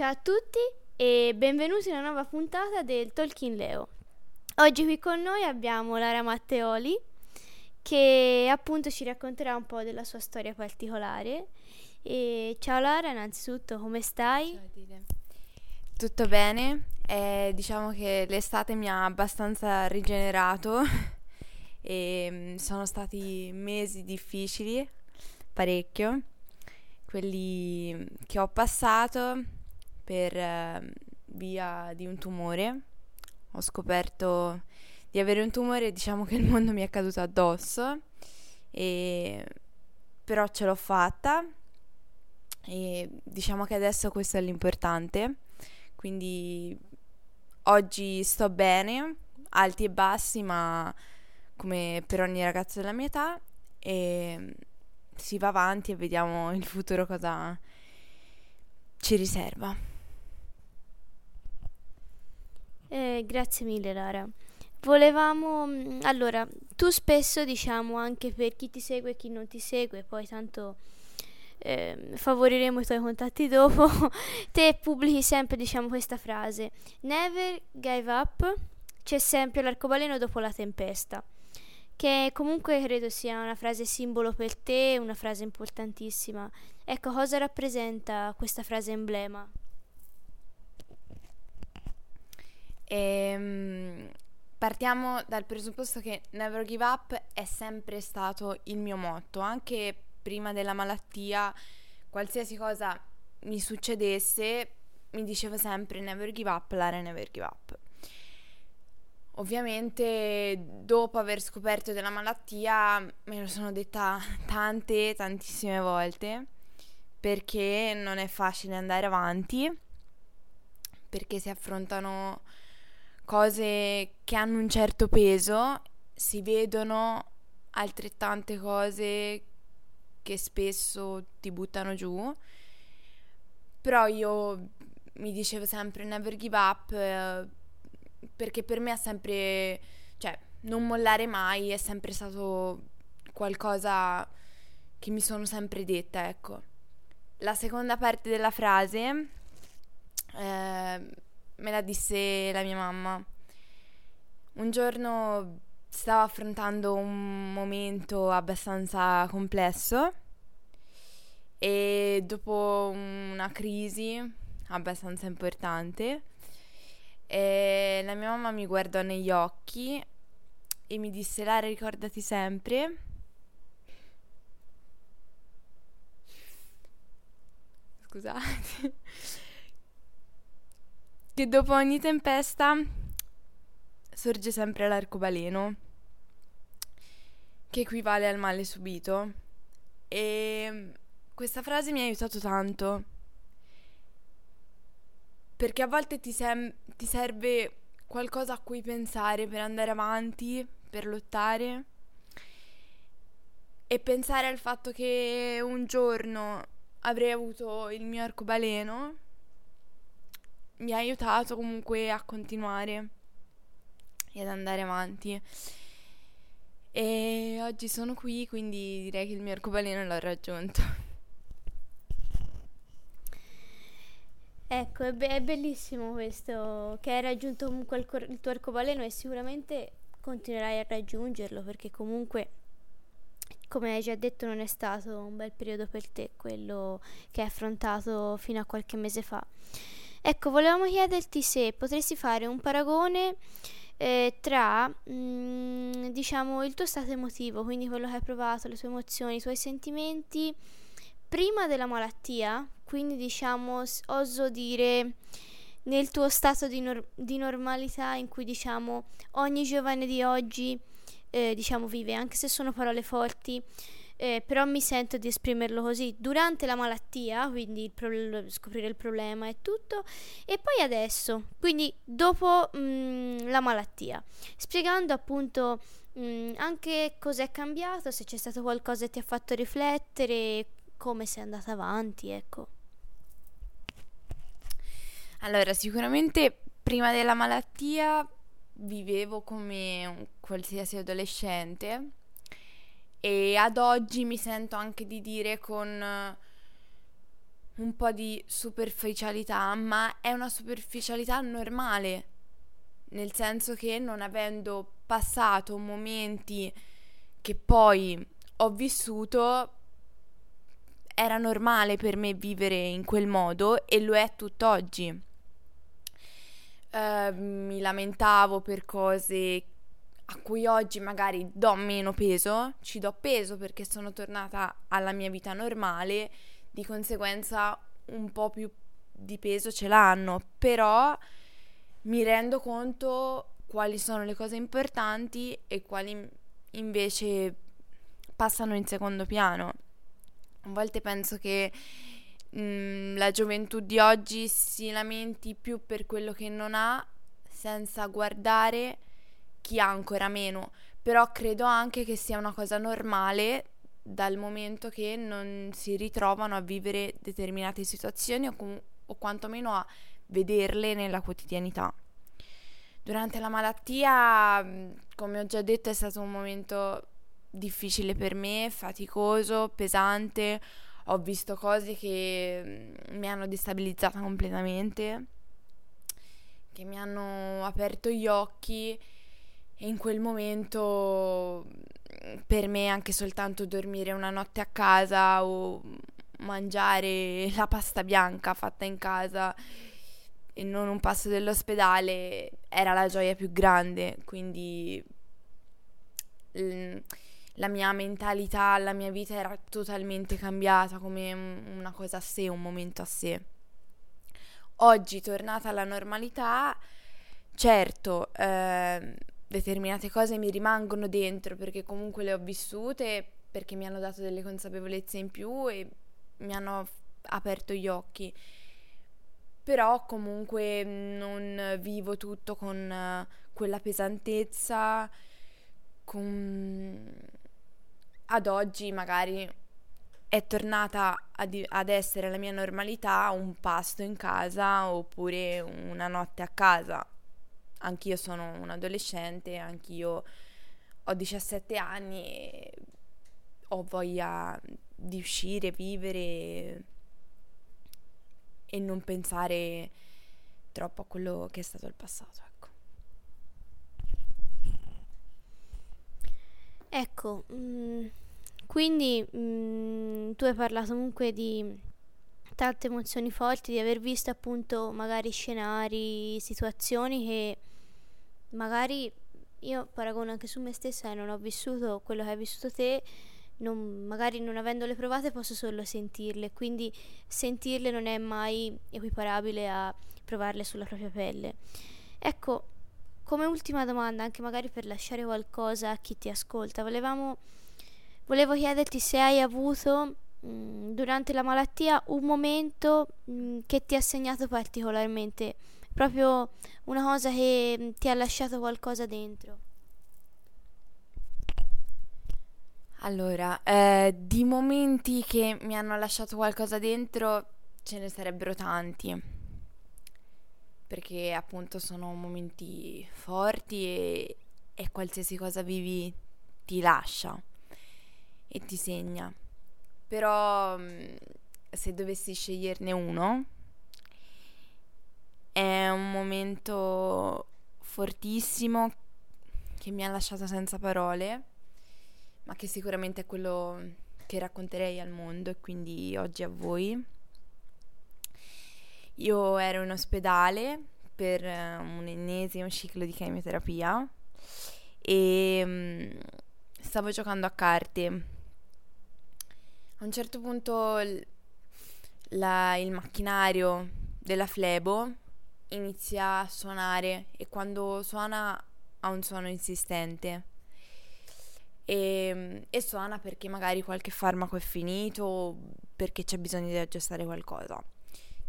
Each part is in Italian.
Ciao a tutti e benvenuti in una nuova puntata del Talking Leo. Oggi qui con noi abbiamo Lara Matteoli che appunto ci racconterà un po' della sua storia particolare. E ciao Lara, innanzitutto come stai? Tutto bene, eh, diciamo che l'estate mi ha abbastanza rigenerato e mm, sono stati mesi difficili, parecchio, quelli che ho passato per eh, via di un tumore. Ho scoperto di avere un tumore diciamo che il mondo mi è caduto addosso, e... però ce l'ho fatta e diciamo che adesso questo è l'importante. Quindi oggi sto bene, alti e bassi, ma come per ogni ragazzo della mia età e si va avanti e vediamo il futuro cosa ci riserva. Eh, grazie mille Lara. Volevamo, mm, allora, tu spesso diciamo anche per chi ti segue e chi non ti segue, poi tanto eh, favoriremo i tuoi contatti dopo, te pubblichi sempre diciamo questa frase, never give up, c'è sempre l'arcobaleno dopo la tempesta, che comunque credo sia una frase simbolo per te, una frase importantissima. Ecco, cosa rappresenta questa frase emblema? Ehm, partiamo dal presupposto che Never Give Up è sempre stato il mio motto, anche prima della malattia, qualsiasi cosa mi succedesse, mi dicevo sempre never give up, Lara never give up. Ovviamente dopo aver scoperto della malattia me lo sono detta tante, tantissime volte perché non è facile andare avanti, perché si affrontano cose che hanno un certo peso, si vedono altrettante cose che spesso ti buttano giù. Però io mi dicevo sempre never give up eh, perché per me è sempre, cioè, non mollare mai è sempre stato qualcosa che mi sono sempre detta, ecco. La seconda parte della frase eh, me la disse la mia mamma. Un giorno stavo affrontando un momento abbastanza complesso e dopo una crisi abbastanza importante la mia mamma mi guardò negli occhi e mi disse Lara ricordati sempre scusate che dopo ogni tempesta sorge sempre l'arcobaleno, che equivale al male subito. E questa frase mi ha aiutato tanto, perché a volte ti, sem- ti serve qualcosa a cui pensare per andare avanti, per lottare. E pensare al fatto che un giorno avrei avuto il mio arcobaleno mi ha aiutato comunque a continuare e ad andare avanti. E oggi sono qui, quindi direi che il mio arcobaleno l'ho raggiunto. Ecco, è, be- è bellissimo questo, che hai raggiunto comunque il, cor- il tuo arcobaleno e sicuramente continuerai a raggiungerlo perché comunque, come hai già detto, non è stato un bel periodo per te quello che hai affrontato fino a qualche mese fa. Ecco, volevamo chiederti se potresti fare un paragone eh, tra mh, mm, diciamo il tuo stato emotivo, quindi quello che hai provato, le tue emozioni, i tuoi sentimenti prima della malattia, quindi diciamo oso dire nel tuo stato di, nor- di normalità in cui diciamo ogni giovane di oggi eh, diciamo vive, anche se sono parole forti eh, però mi sento di esprimerlo così durante la malattia, quindi il pro- scoprire il problema e tutto, e poi adesso, quindi dopo mh, mm, la malattia, spiegando appunto mh, mm, anche cos'è cambiato, se c'è stato qualcosa che ti ha fatto riflettere, come sei andata avanti, ecco. Allora, sicuramente prima della malattia vivevo come un qualsiasi adolescente e ad oggi mi sento anche di dire con un po' di superficialità, ma è una superficialità normale, nel senso che non avendo passato momenti che poi ho vissuto, era normale per me vivere in quel modo e lo è tutt'oggi. Uh, mi lamentavo per cose a cui oggi magari do meno peso, ci do peso perché sono tornata alla mia vita normale, di conseguenza un po' più di peso ce l'hanno, però mi rendo conto quali sono le cose importanti e quali invece passano in secondo piano. A volte penso che mh, mm, la gioventù di oggi si lamenti più per quello che non ha senza guardare chi ha ancora meno, però credo anche che sia una cosa normale dal momento che non si ritrovano a vivere determinate situazioni o, com- o quantomeno a vederle nella quotidianità. Durante la malattia, come ho già detto, è stato un momento difficile per me, faticoso, pesante. Ho visto cose che mi hanno destabilizzata completamente, che mi hanno aperto gli occhi e in quel momento per me anche soltanto dormire una notte a casa o mangiare la pasta bianca fatta in casa e non un passo dell'ospedale era la gioia più grande, quindi la mia mentalità, la mia vita era totalmente cambiata come una cosa a sé, un momento a sé. Oggi, tornata alla normalità, certo, eh, determinate cose mi rimangono dentro perché comunque le ho vissute, perché mi hanno dato delle consapevolezze in più e mi hanno aperto gli occhi. Però comunque non vivo tutto con quella pesantezza, con ad oggi magari è tornata ad, ad, essere la mia normalità un pasto in casa oppure una notte a casa. Anch'io sono un adolescente, anch'io ho 17 anni e ho voglia di uscire, vivere e non pensare troppo a quello che è stato il passato. Ecco, mh, mm, quindi mh, mm, tu hai parlato comunque di tante emozioni forti, di aver visto appunto magari scenari, situazioni che magari io paragono anche su me stessa e non ho vissuto quello che hai vissuto te, non, magari non avendole provate posso solo sentirle, quindi sentirle non è mai equiparabile a provarle sulla propria pelle. Ecco, come ultima domanda, anche magari per lasciare qualcosa a chi ti ascolta, volevamo, volevo chiederti se hai avuto mm, durante la malattia un momento mh, mm, che ti ha segnato particolarmente, proprio una cosa che mm, ti ha lasciato qualcosa dentro. Allora, eh, di momenti che mi hanno lasciato qualcosa dentro ce ne sarebbero tanti perché appunto sono momenti forti e, e qualsiasi cosa vivi ti lascia e ti segna. Però mm, se dovessi sceglierne uno, è un momento fortissimo che mi ha lasciato senza parole, ma che sicuramente è quello che racconterei al mondo e quindi oggi a voi. Io ero in ospedale per eh, un ennesimo ciclo di chemioterapia e um, stavo giocando a carte. A un certo punto l- la, il macchinario della flebo inizia a suonare e quando suona ha un suono insistente. E, e, suona perché magari qualche farmaco è finito o perché c'è bisogno di aggiustare qualcosa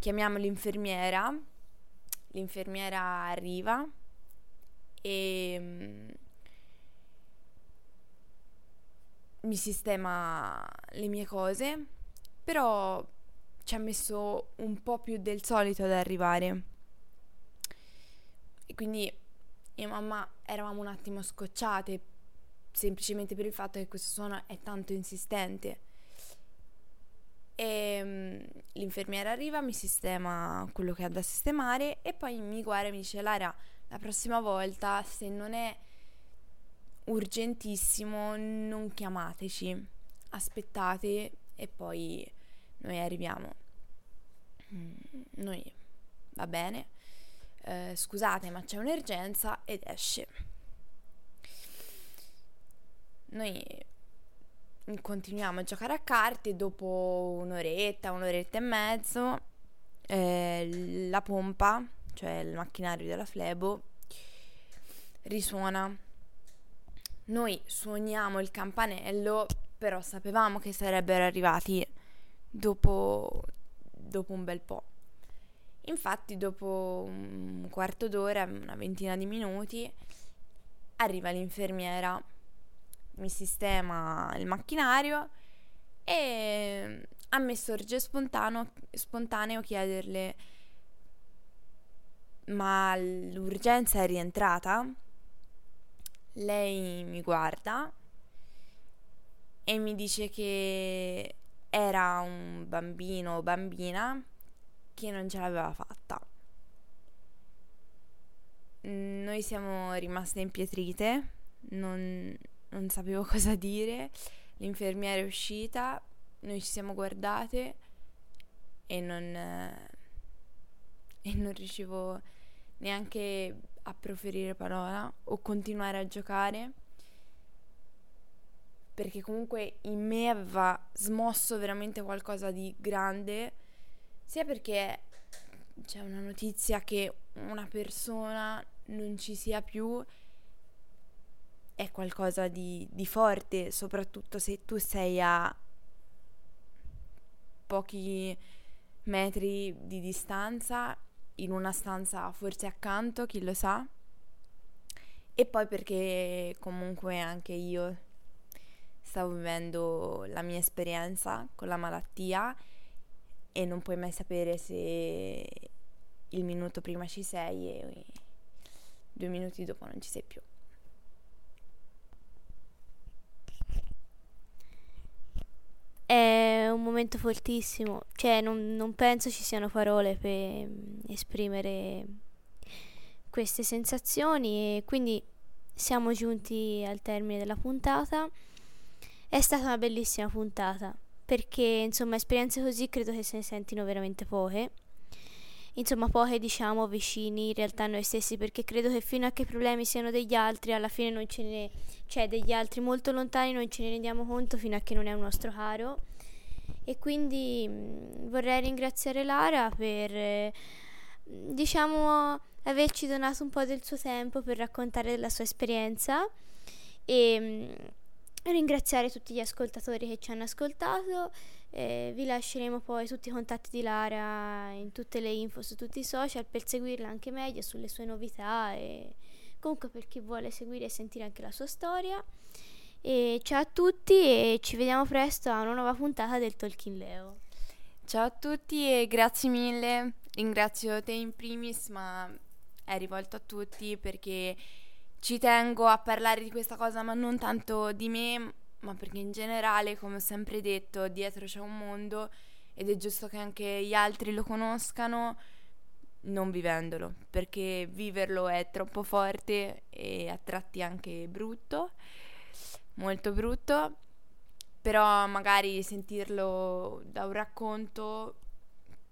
chiamiamo l'infermiera, l'infermiera arriva e mi sistema le mie cose, però ci ha messo un po' più del solito ad arrivare. E quindi io e mamma eravamo un attimo scocciate semplicemente per il fatto che questo suono è tanto insistente E um, l'infermiera arriva, mi sistema quello che ha da sistemare e poi mi guarda e mi dice Lara, la prossima volta se non è urgentissimo non chiamateci, aspettate e poi noi arriviamo. Mm, noi va bene, eh, scusate ma c'è un'urgenza ed esce. Noi continuiamo a giocare a carte dopo un'oretta, un'oretta e mezzo. Eh, la pompa, cioè il macchinario della flebo, risuona. Noi suoniamo il campanello, però sapevamo che sarebbero arrivati dopo, dopo un bel po'. Infatti, dopo un quarto d'ora, una ventina di minuti, arriva l'infermiera mi sistema il macchinario e a me sorge spontaneo, spontaneo chiederle ma l'urgenza è rientrata? Lei mi guarda e mi dice che era un bambino o bambina che non ce l'aveva fatta. Noi siamo rimaste impietrite, non, non sapevo cosa dire, l'infermiera è uscita, noi ci siamo guardate e non, e non riuscivo neanche a proferire parola o continuare a giocare. Perché comunque in me aveva smosso veramente qualcosa di grande sia perché c'è una notizia che una persona non ci sia più è qualcosa di, di forte, soprattutto se tu sei a pochi metri di distanza, in una stanza forse accanto, chi lo sa. E poi perché comunque anche io stavo vivendo la mia esperienza con la malattia e non puoi mai sapere se il minuto prima ci sei e due minuti dopo non ci sei più. È un momento fortissimo, cioè non, non penso ci siano parole per mm, esprimere queste sensazioni e quindi siamo giunti al termine della puntata. È stata una bellissima puntata perché insomma esperienze così credo che se ne sentino veramente poche insomma poche diciamo vicini in realtà a noi stessi perché credo che fino a che i problemi siano degli altri alla fine non ce ne cioè degli altri molto lontani non ce ne rendiamo conto fino a che non è un nostro caro. E quindi mh, mm, vorrei ringraziare Lara per eh, diciamo averci donato un po' del suo tempo per raccontare la sua esperienza e mh, mm, ringraziare tutti gli ascoltatori che ci hanno ascoltato eh, vi lasceremo poi tutti i contatti di Lara in tutte le info su tutti i social per seguirla anche meglio sulle sue novità e comunque per chi vuole seguire e sentire anche la sua storia. E ciao a tutti e ci vediamo presto a una nuova puntata del Talking Leo. Ciao a tutti e grazie mille. Ringrazio te in primis, ma è rivolto a tutti perché ci tengo a parlare di questa cosa, ma non tanto di me, ma perché in generale, come ho sempre detto, dietro c'è un mondo ed è giusto che anche gli altri lo conoscano non vivendolo, perché viverlo è troppo forte e a tratti anche brutto, molto brutto, però magari sentirlo da un racconto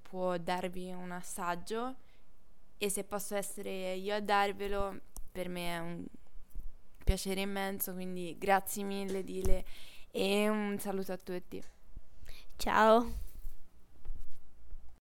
può darvi un assaggio e se posso essere io a darvelo per me è un piacere immenso, quindi grazie mille Dile e un saluto a tutti. Ciao.